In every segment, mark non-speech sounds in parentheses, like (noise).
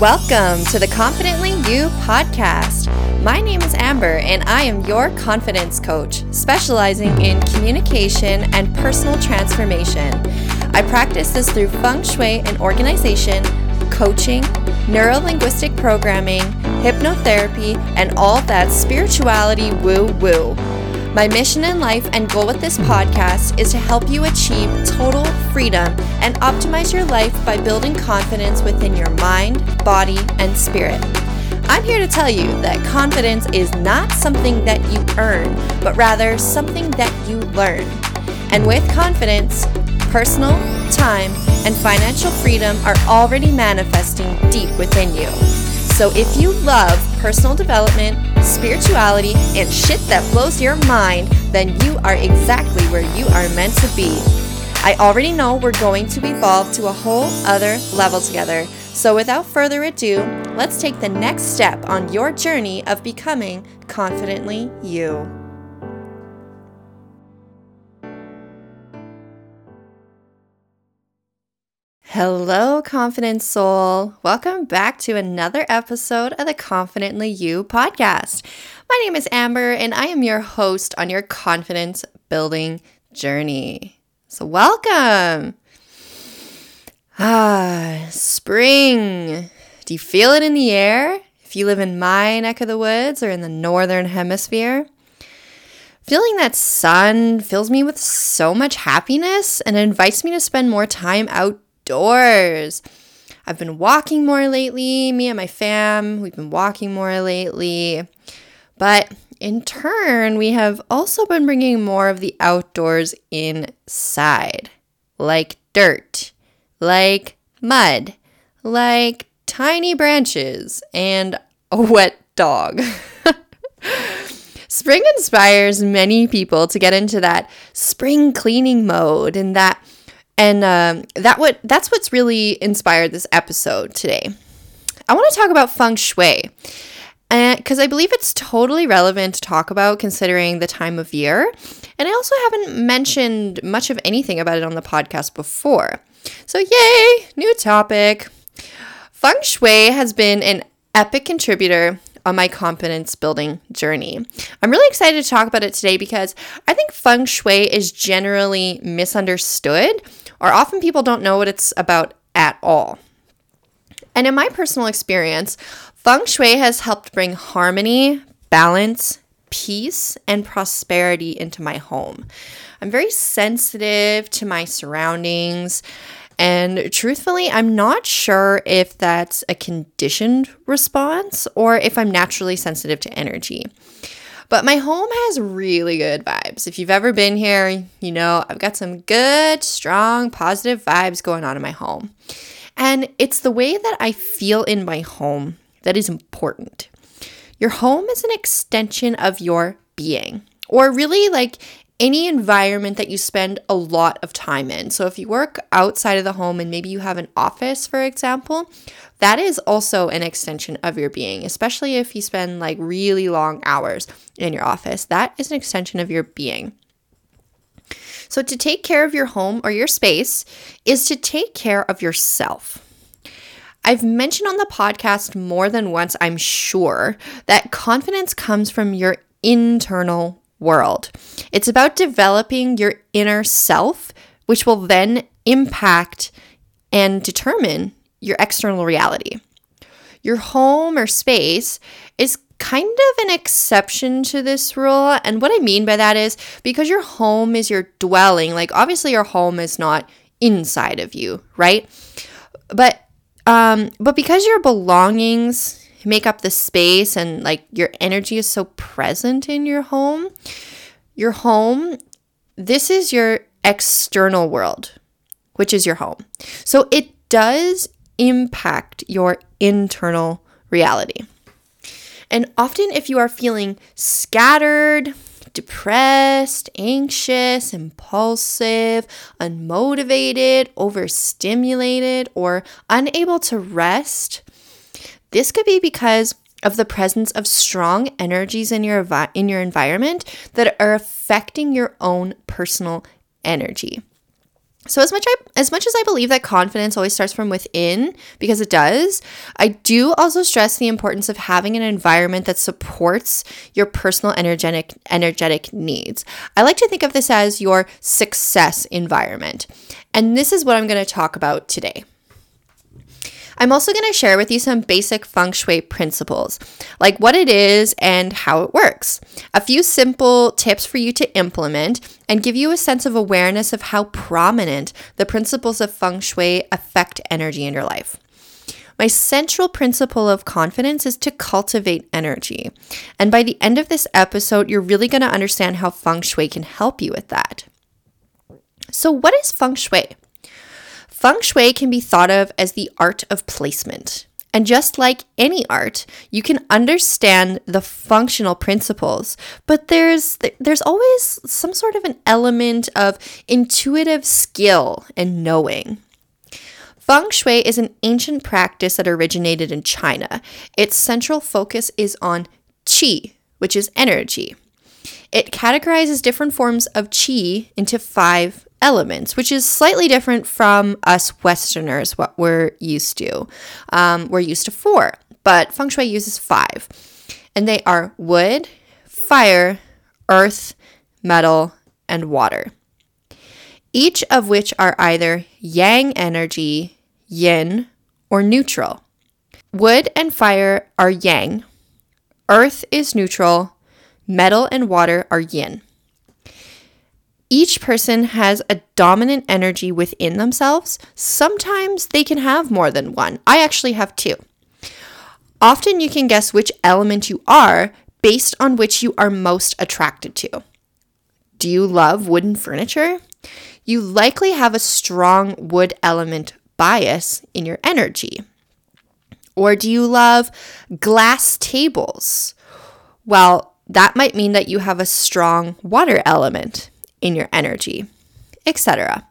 Welcome to the Confidently You podcast. My name is Amber, and I am your confidence coach, specializing in communication and personal transformation. I practice this through feng shui and organization, coaching, neuro linguistic programming, hypnotherapy, and all that spirituality woo woo. My mission in life and goal with this podcast is to help you achieve total freedom and optimize your life by building confidence within your mind, body, and spirit. I'm here to tell you that confidence is not something that you earn, but rather something that you learn. And with confidence, personal, time, and financial freedom are already manifesting deep within you. So if you love personal development, spirituality, and shit that blows your mind, then you are exactly where you are meant to be. I already know we're going to evolve to a whole other level together. So without further ado, let's take the next step on your journey of becoming confidently you. Hello, confident soul. Welcome back to another episode of the Confidently You podcast. My name is Amber, and I am your host on your confidence building journey. So, welcome. Ah, spring. Do you feel it in the air? If you live in my neck of the woods or in the northern hemisphere, Feeling that sun fills me with so much happiness and invites me to spend more time out outdoors. I've been walking more lately. Me and my fam, we've been walking more lately. But in turn, we have also been bringing more of the outdoors inside, like dirt, like mud, like tiny branches, and a wet dog. (laughs) Spring inspires many people to get into that spring cleaning mode and that and um, that what that's what's really inspired this episode today. I want to talk about feng shui because I believe it's totally relevant to talk about considering the time of year. And I also haven't mentioned much of anything about it on the podcast before. So, yay, new topic. Feng Shui has been an epic contributor on my confidence building journey. I'm really excited to talk about it today because I think feng shui is generally misunderstood or often people don't know what it's about at all. And in my personal experience, feng shui has helped bring harmony, balance, peace, and prosperity into my home. I'm very sensitive to my surroundings. And truthfully, I'm not sure if that's a conditioned response or if I'm naturally sensitive to energy. But my home has really good vibes. If you've ever been here, you know I've got some good, strong, positive vibes going on in my home. And it's the way that I feel in my home that is important. Your home is an extension of your being, or really like any environment that you spend a lot of time in. So, if you work outside of the home and maybe you have an office, for example, that is also an extension of your being, especially if you spend like really long hours in your office. That is an extension of your being. So, to take care of your home or your space is to take care of yourself. I've mentioned on the podcast more than once, I'm sure, that confidence comes from your internal world. It's about developing your inner self, which will then impact and determine your external reality. Your home or space is kind of an exception to this rule. And what I mean by that is because your home is your dwelling, like obviously your home is not inside of you, right? But um but because your belongings make up the space and like your energy is so present in your home. Your home, this is your external world, which is your home. So it does impact your internal reality. And often, if you are feeling scattered, depressed, anxious, impulsive, unmotivated, overstimulated, or unable to rest, this could be because of the presence of strong energies in your in your environment that are affecting your own personal energy. So as much I, as much as I believe that confidence always starts from within because it does, I do also stress the importance of having an environment that supports your personal energetic energetic needs. I like to think of this as your success environment. And this is what I'm going to talk about today. I'm also going to share with you some basic feng shui principles, like what it is and how it works. A few simple tips for you to implement and give you a sense of awareness of how prominent the principles of feng shui affect energy in your life. My central principle of confidence is to cultivate energy. And by the end of this episode, you're really going to understand how feng shui can help you with that. So, what is feng shui? Feng Shui can be thought of as the art of placement. And just like any art, you can understand the functional principles, but there's there's always some sort of an element of intuitive skill and knowing. Feng Shui is an ancient practice that originated in China. Its central focus is on qi, which is energy. It categorizes different forms of qi into five elements, which is slightly different from us Westerners, what we're used to. Um, we're used to four, but feng shui uses five. And they are wood, fire, earth, metal, and water. Each of which are either yang energy, yin, or neutral. Wood and fire are yang, earth is neutral, metal and water are yin each person has a dominant energy within themselves. Sometimes they can have more than one. I actually have two. Often you can guess which element you are based on which you are most attracted to. Do you love wooden furniture? You likely have a strong wood element bias in your energy. Or do you love glass tables? Well, that might mean that you have a strong water element in your energy, etc.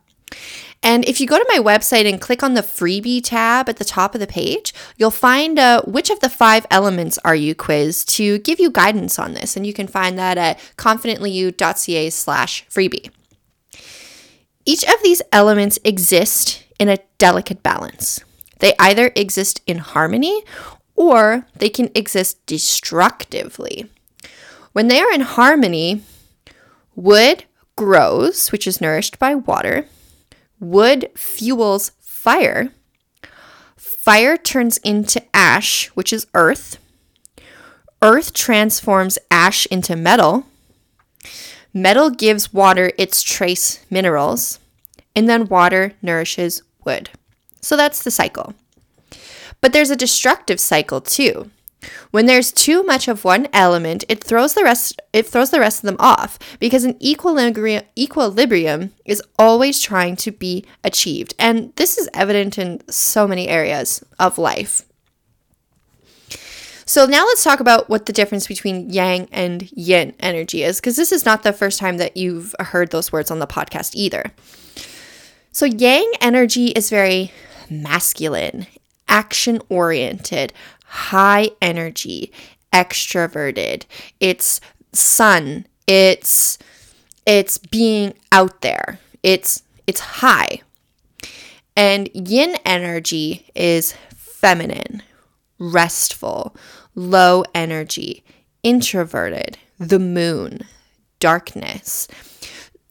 And if you go to my website and click on the freebie tab at the top of the page, you'll find uh, which of the five elements are you quiz to give you guidance on this. And you can find that at confidentlyyou.ca slash freebie. Each of these elements exist in a delicate balance. They either exist in harmony or they can exist destructively. When they are in harmony, wood grows, which is nourished by water. Wood fuels fire. Fire turns into ash, which is earth. Earth transforms ash into metal. Metal gives water its trace minerals. And then water nourishes wood. So that's the cycle. But there's a destructive cycle too. When there's too much of one element, it throws the rest it throws the rest of them off because an equilibrium equilibrium is always trying to be achieved. And this is evident in so many areas of life. So now let's talk about what the difference between yang and yin energy is because this is not the first time that you've heard those words on the podcast either. So yang energy is very masculine, action oriented, high energy, extroverted. It's sun. It's it's being out there. It's it's high. And yin energy is feminine, restful, low energy, introverted, the moon, darkness.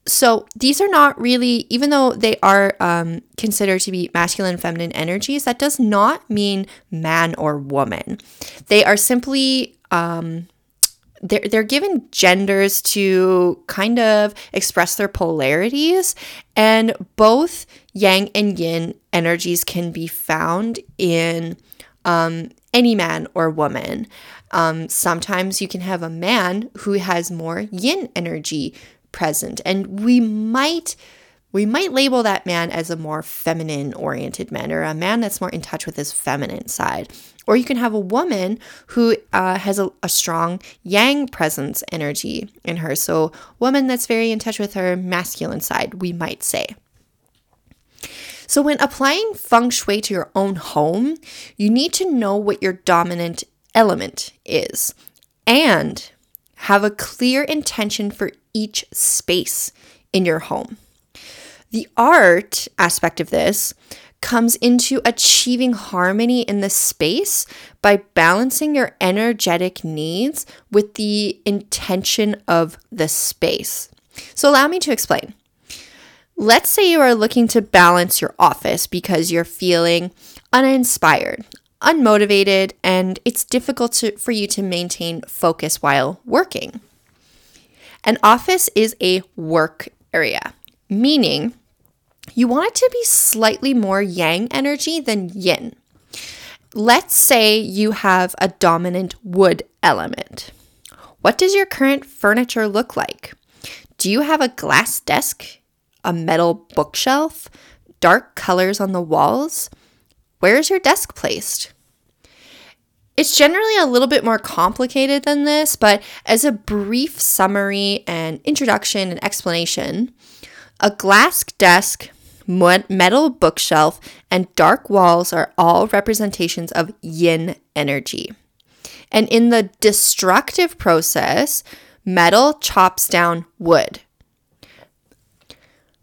So these are not really, even though they are um, considered to be masculine feminine energies, that does not mean man or woman. They are simply um, they're, they're given genders to kind of express their polarities and both yang and yin energies can be found in um, any man or woman um, sometimes you can have a man who has more yin energy present. And we might we might label that man as a more feminine oriented man or a man that's more in touch with his feminine side. Or you can have a woman who uh, has a, a strong yang presence energy in her. So, woman that's very in touch with her masculine side, we might say. So, when applying feng shui to your own home, you need to know what your dominant element is and have a clear intention for each space in your home. The art aspect of this comes into achieving harmony in the space by balancing your energetic needs with the intention of the space. So, allow me to explain. Let's say you are looking to balance your office because you're feeling uninspired, unmotivated, and it's difficult to, for you to maintain focus while working. An office is a work area, meaning you want it to be slightly more yang energy than yin. Let's say you have a dominant wood element. What does your current furniture look like? Do you have a glass desk, a metal bookshelf, dark colors on the walls? Where is your desk placed? It's generally a little bit more complicated than this, but as a brief summary and introduction and explanation, a glass desk metal bookshelf, and dark walls are all representations of yin energy. And in the destructive process, metal chops down wood.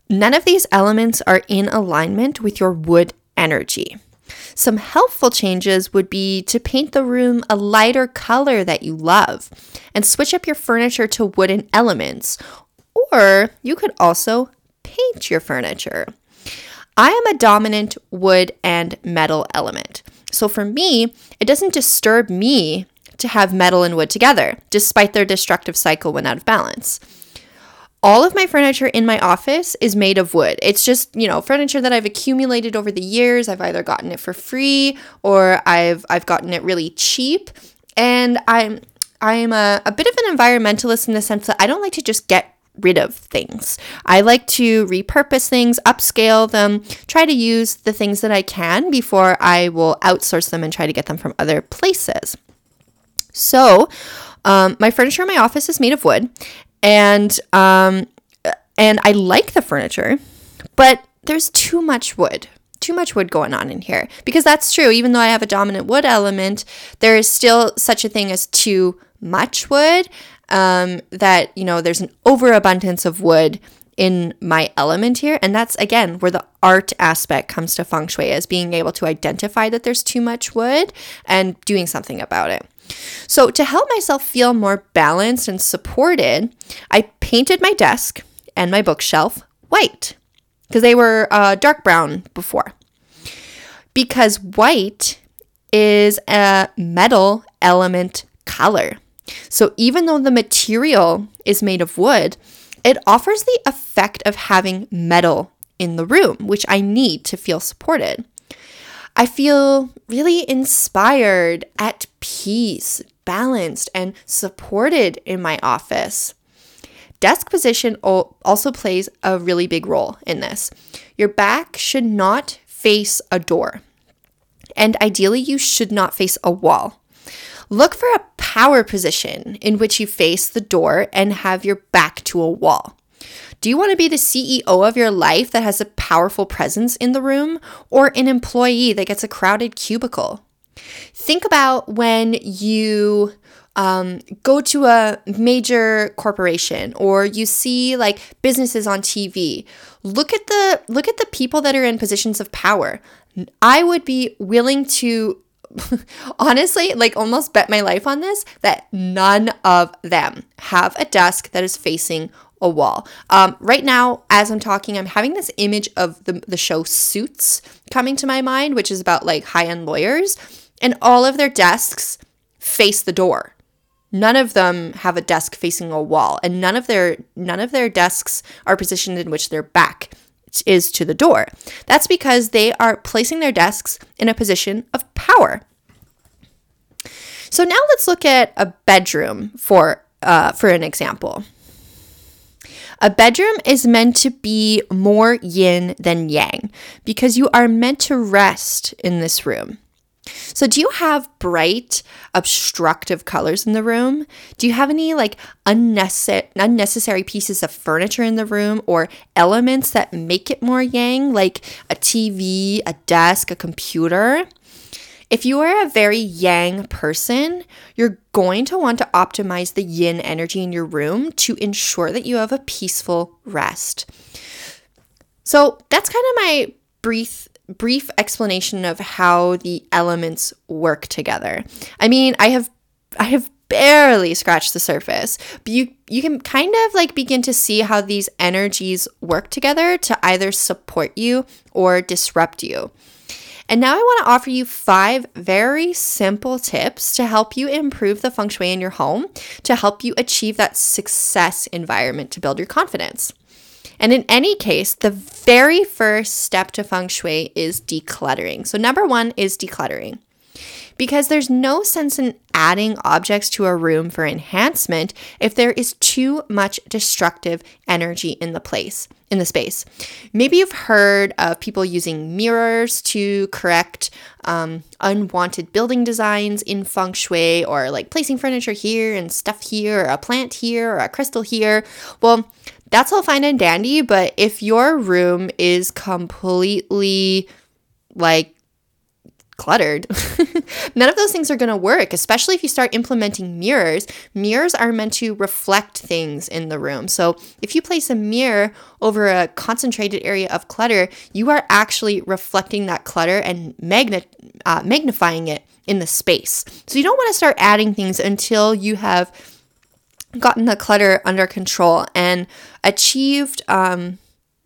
None of these elements are in alignment with your wood energy. Some helpful changes would be to paint the room a lighter color that you love and switch up your furniture to wooden elements. Or you could also paint your furniture. I am a dominant wood and metal element. So for me, it doesn't disturb me to have metal and wood together, despite their destructive cycle when out of balance. All of my furniture in my office is made of wood. It's just, you know, furniture that I've accumulated over the years. I've either gotten it for free or I've I've gotten it really cheap. And I'm I'm a, a bit of an environmentalist in the sense that I don't like to just get rid of things. I like to repurpose things, upscale them, try to use the things that I can before I will outsource them and try to get them from other places. So, um, my furniture in my office is made of wood, and um, and I like the furniture, but there's too much wood too much wood going on in here because that's true even though i have a dominant wood element there is still such a thing as too much wood um, that, you know, there's an overabundance of wood in my element here. And that's again where the art aspect comes to feng shui as being able to identify that there's too much wood and doing something about it. So, to help myself feel more balanced and supported, I painted my desk and my bookshelf white because they were uh, dark brown before. Because white is a metal element color. So even though the material is made of wood, it offers the effect of having metal in the room, which I need to feel supported. I feel really inspired, at peace, balanced, and supported in my office. Desk position also plays a really big role in this. Your back should not face a door, and ideally, you should not face a wall. Look for a power position in which you face the door and have your back to a wall. Do you want to be the CEO of your life that has a powerful presence in the room or an employee that gets a crowded cubicle? Think about when you um, go to a major corporation or you see like businesses on TV. Look at the look at the people that are in positions of power. I would be willing to (laughs) honestly, like almost bet my life on this that none of them have a desk that is facing a wall. Um, right now, as I'm talking, I'm having this image of the, the show Suits coming to my mind, which is about like high end lawyers, and all of their desks face the door. None of them have a desk facing a wall, and none of their none of their desks are positioned in which their back is to the door. That's because they are placing their desks in a position of power. So now let's look at a bedroom for uh, for an example. A bedroom is meant to be more yin than yang because you are meant to rest in this room. So, do you have bright, obstructive colors in the room? Do you have any like unnecessary, unnecessary pieces of furniture in the room or elements that make it more yang, like a TV, a desk, a computer? If you are a very yang person, you're going to want to optimize the yin energy in your room to ensure that you have a peaceful rest. So that's kind of my brief brief explanation of how the elements work together. I mean, I have I have barely scratched the surface, but you you can kind of like begin to see how these energies work together to either support you or disrupt you. And now I want to offer you five very simple tips to help you improve the feng shui in your home to help you achieve that success environment to build your confidence. And in any case, the very first step to feng shui is decluttering. So, number one is decluttering. Because there's no sense in adding objects to a room for enhancement if there is too much destructive energy in the place, in the space. Maybe you've heard of people using mirrors to correct um, unwanted building designs in feng shui, or like placing furniture here and stuff here, or a plant here, or a crystal here. Well, that's all fine and dandy, but if your room is completely like cluttered, (laughs) none of those things are going to work, especially if you start implementing mirrors. Mirrors are meant to reflect things in the room. So if you place a mirror over a concentrated area of clutter, you are actually reflecting that clutter and magnet, uh, magnifying it in the space. So you don't want to start adding things until you have gotten the clutter under control and achieved um,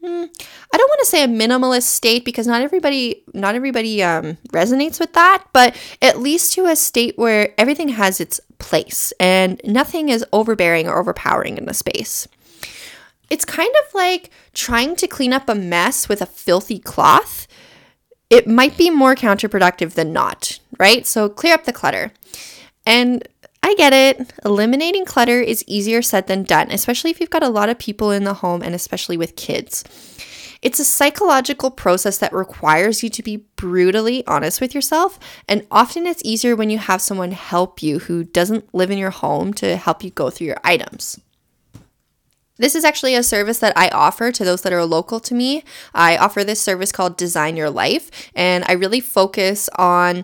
I don't want to say a minimalist state because not everybody not everybody um, resonates with that, but at least to a state where everything has its place and nothing is overbearing or overpowering in the space. It's kind of like trying to clean up a mess with a filthy cloth. It might be more counterproductive than not, right? So clear up the clutter. And I get it. Eliminating clutter is easier said than done, especially if you've got a lot of people in the home and especially with kids. It's a psychological process that requires you to be brutally honest with yourself, and often it's easier when you have someone help you who doesn't live in your home to help you go through your items. This is actually a service that I offer to those that are local to me. I offer this service called Design Your Life, and I really focus on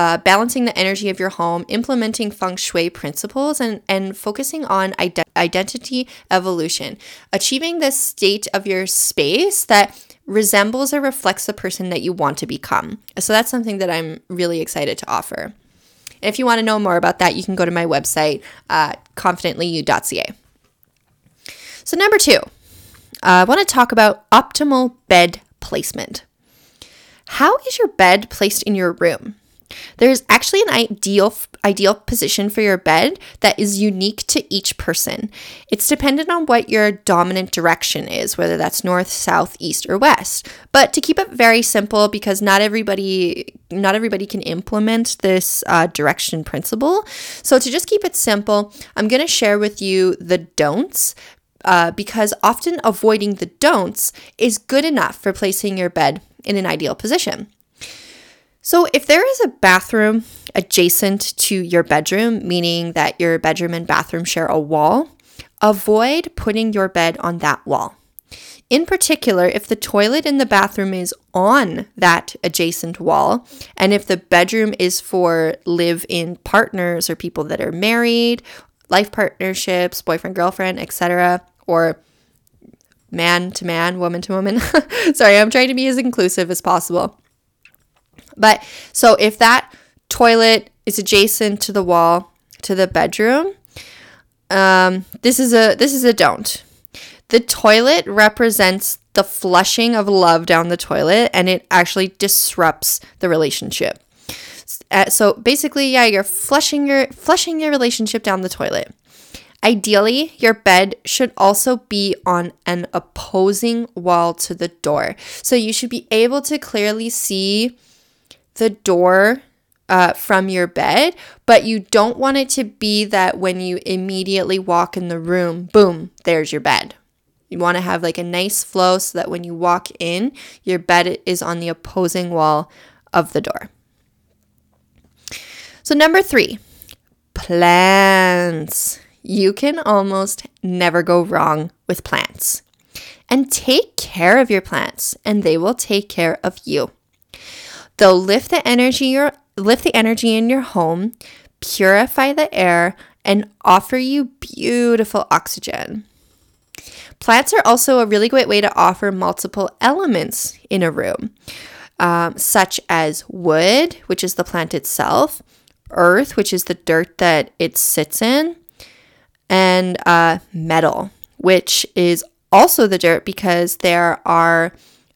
uh, balancing the energy of your home, implementing feng shui principles, and, and focusing on ide- identity evolution, achieving this state of your space that resembles or reflects the person that you want to become. So that's something that I'm really excited to offer. And if you want to know more about that, you can go to my website, uh, confidentlyyou.ca. So, number two, uh, I want to talk about optimal bed placement. How is your bed placed in your room? There's actually an ideal ideal position for your bed that is unique to each person. It's dependent on what your dominant direction is, whether that's north, south, east, or west. But to keep it very simple, because not everybody not everybody can implement this uh, direction principle. So to just keep it simple, I'm going to share with you the don'ts uh, because often avoiding the don'ts is good enough for placing your bed in an ideal position. So, if there is a bathroom adjacent to your bedroom, meaning that your bedroom and bathroom share a wall, avoid putting your bed on that wall. In particular, if the toilet in the bathroom is on that adjacent wall, and if the bedroom is for live in partners or people that are married, life partnerships, boyfriend, girlfriend, etc., or man to man, woman to woman. (laughs) Sorry, I'm trying to be as inclusive as possible. But so if that toilet is adjacent to the wall to the bedroom, um, this is a this is a don't. The toilet represents the flushing of love down the toilet, and it actually disrupts the relationship. Uh, so basically, yeah, you're flushing your flushing your relationship down the toilet. Ideally, your bed should also be on an opposing wall to the door. So you should be able to clearly see the door uh, from your bed, but you don't want it to be that when you immediately walk in the room, boom, there's your bed. You want to have like a nice flow so that when you walk in, your bed is on the opposing wall of the door. So, number three, plants. You can almost never go wrong with plants. And take care of your plants, and they will take care of you. They'll lift the energy your lift the energy in your home, purify the air, and offer you beautiful oxygen. Plants are also a really great way to offer multiple elements in a room, um, such as wood, which is the plant itself, earth, which is the dirt that it sits in, and uh, metal, which is also the dirt because there are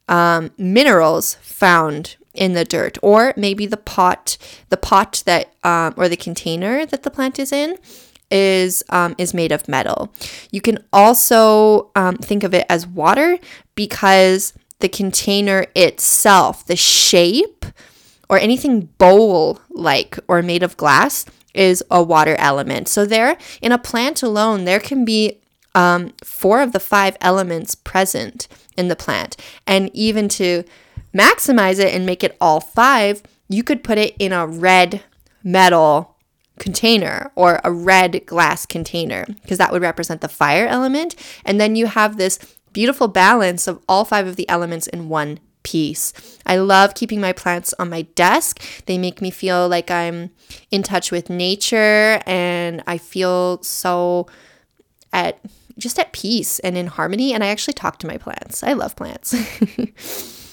um, minerals found in the dirt, or maybe the pot, the pot that um, or the container that the plant is in is um, is made of metal. You can also um, think of it as water because the container itself, the shape, or anything bowl like or made of glass is a water element. So there, in a plant alone, there can be um, four of the five elements present in the plant, and even to maximize it and make it all five, you could put it in a red metal container or a red glass container because that would represent the fire element. And then you have this beautiful balance of all five of the elements in one piece. I love keeping my plants on my desk. They make me feel like I'm in touch with nature and I feel so at just at peace and in harmony and I actually talk to my plants. I love plants. (laughs)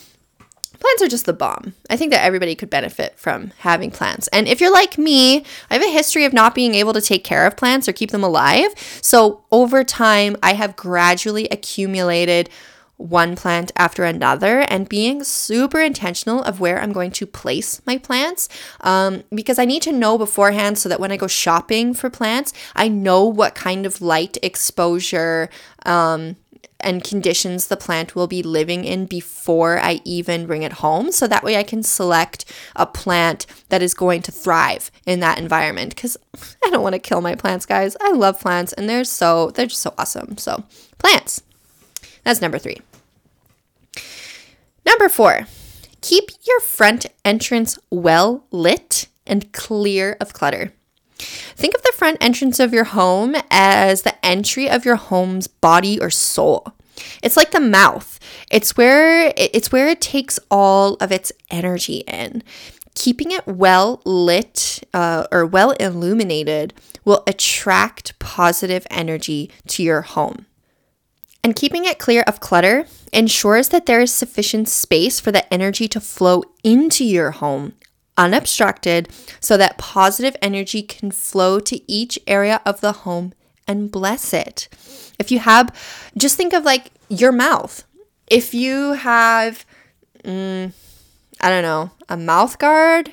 plants are just the bomb. I think that everybody could benefit from having plants. And if you're like me, I have a history of not being able to take care of plants or keep them alive. So over time, I have gradually accumulated one plant after another and being super intentional of where I'm going to place my plants um, because I need to know beforehand so that when I go shopping for plants, I know what kind of light exposure. Um, and conditions the plant will be living in before I even bring it home. So that way I can select a plant that is going to thrive in that environment because (laughs) I don't want to kill my plants, guys. I love plants and they're so, they're just so awesome. So, plants. That's number three. Number four, keep your front entrance well lit and clear of clutter. Think of the front entrance of your home as the entry of your home's body or soul. It's like the mouth. It's where it's where it takes all of its energy in. Keeping it well lit uh, or well illuminated will attract positive energy to your home. And keeping it clear of clutter ensures that there is sufficient space for the energy to flow into your home unobstructed so that positive energy can flow to each area of the home and bless it. If you have, just think of like your mouth. If you have, mm, I don't know, a mouth guard,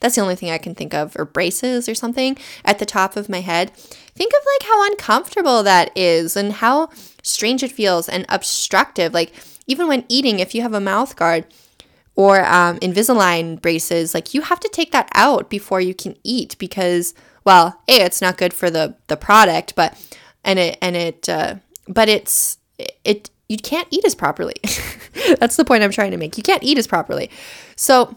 that's the only thing I can think of, or braces or something at the top of my head. Think of like how uncomfortable that is and how strange it feels and obstructive. Like, even when eating, if you have a mouth guard, or um, Invisalign braces, like you have to take that out before you can eat because, well, a it's not good for the the product, but and it and it uh, but it's it you can't eat as properly. (laughs) That's the point I'm trying to make. You can't eat as properly, so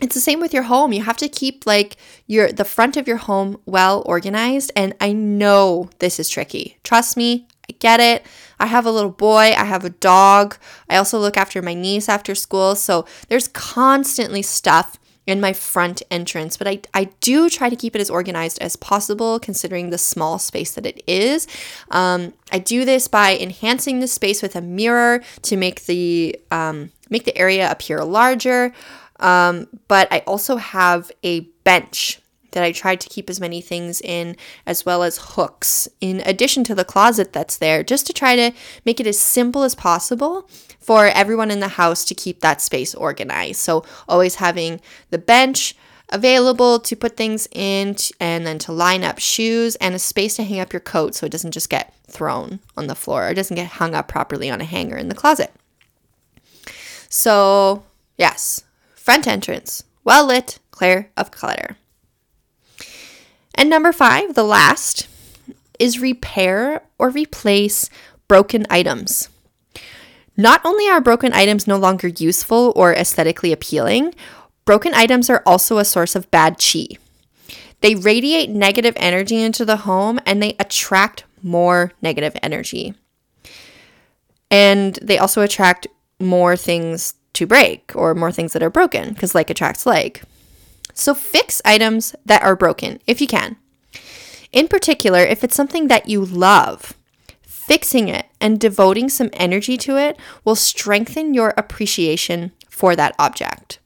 it's the same with your home. You have to keep like your the front of your home well organized and I know this is tricky. Trust me, I get it. I have a little boy, I have a dog. I also look after my niece after school. So there's constantly stuff in my front entrance, but I, I do try to keep it as organized as possible considering the small space that it is. Um, I do this by enhancing the space with a mirror to make the um, make the area appear larger. Um, but I also have a bench that I tried to keep as many things in, as well as hooks, in addition to the closet that's there, just to try to make it as simple as possible for everyone in the house to keep that space organized. So, always having the bench available to put things in and then to line up shoes and a space to hang up your coat so it doesn't just get thrown on the floor or doesn't get hung up properly on a hanger in the closet. So, yes, front entrance, well lit, clear of clutter. And number five, the last, is repair or replace broken items. Not only are broken items no longer useful or aesthetically appealing, broken items are also a source of bad chi. They radiate negative energy into the home and they attract more negative energy. And they also attract more things to break or more things that are broken because like attracts like. So fix items that are broken if you can. In particular, if it's something that you love, fixing it and devoting some energy to it will strengthen your appreciation for that object.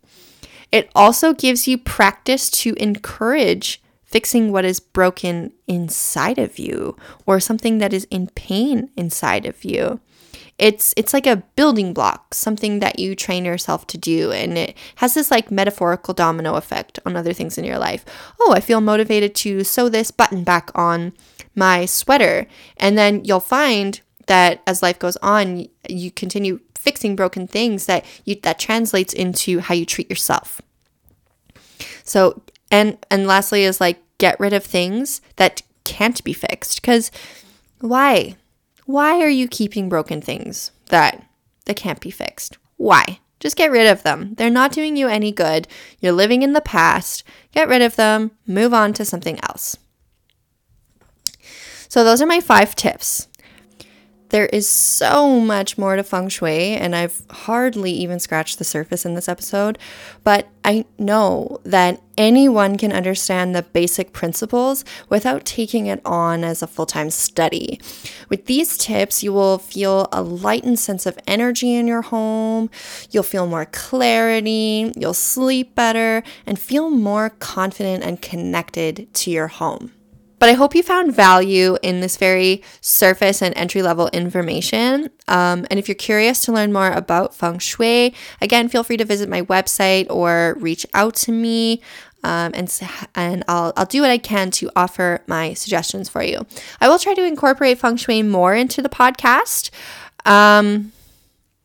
It also gives you practice to encourage fixing what is broken inside of you or something that is in pain inside of you. It's it's like a building block, something that you train yourself to do and it has this like metaphorical domino effect on other things in your life. Oh, I feel motivated to sew this button back on my sweater. And then you'll find that as life goes on, you continue fixing broken things that you that translates into how you treat yourself. So, and and lastly is like get rid of things that can't be fixed cuz why? Why are you keeping broken things that that can't be fixed? Why? Just get rid of them. They're not doing you any good. You're living in the past. Get rid of them. Move on to something else. So, those are my five tips. There is so much more to feng shui, and I've hardly even scratched the surface in this episode. But I know that anyone can understand the basic principles without taking it on as a full time study. With these tips, you will feel a lightened sense of energy in your home, you'll feel more clarity, you'll sleep better, and feel more confident and connected to your home. But I hope you found value in this very surface and entry level information. Um, and if you're curious to learn more about feng shui, again, feel free to visit my website or reach out to me. Um, and and I'll, I'll do what I can to offer my suggestions for you. I will try to incorporate feng shui more into the podcast. Um,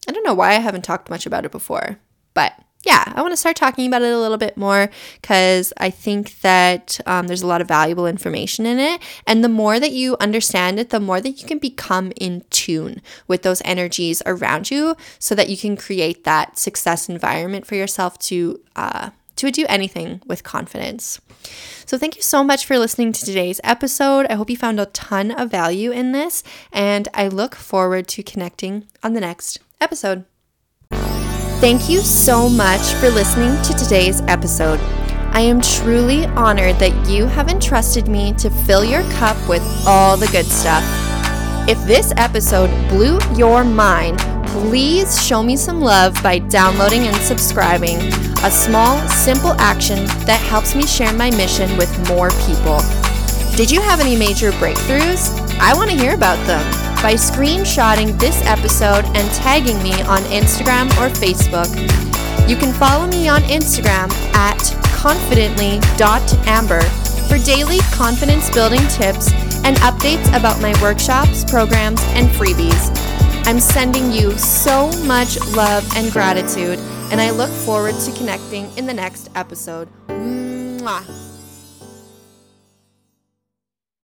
I don't know why I haven't talked much about it before, but yeah, I want to start talking about it a little bit more because I think that um, there's a lot of valuable information in it. And the more that you understand it, the more that you can become in tune with those energies around you so that you can create that success environment for yourself to. Uh, to do anything with confidence. So, thank you so much for listening to today's episode. I hope you found a ton of value in this, and I look forward to connecting on the next episode. Thank you so much for listening to today's episode. I am truly honored that you have entrusted me to fill your cup with all the good stuff. If this episode blew your mind, please show me some love by downloading and subscribing. A small, simple action that helps me share my mission with more people. Did you have any major breakthroughs? I want to hear about them by screenshotting this episode and tagging me on Instagram or Facebook. You can follow me on Instagram at confidently.amber for daily confidence building tips and updates about my workshops, programs, and freebies. I'm sending you so much love and gratitude, and I look forward to connecting in the next episode. Mwah.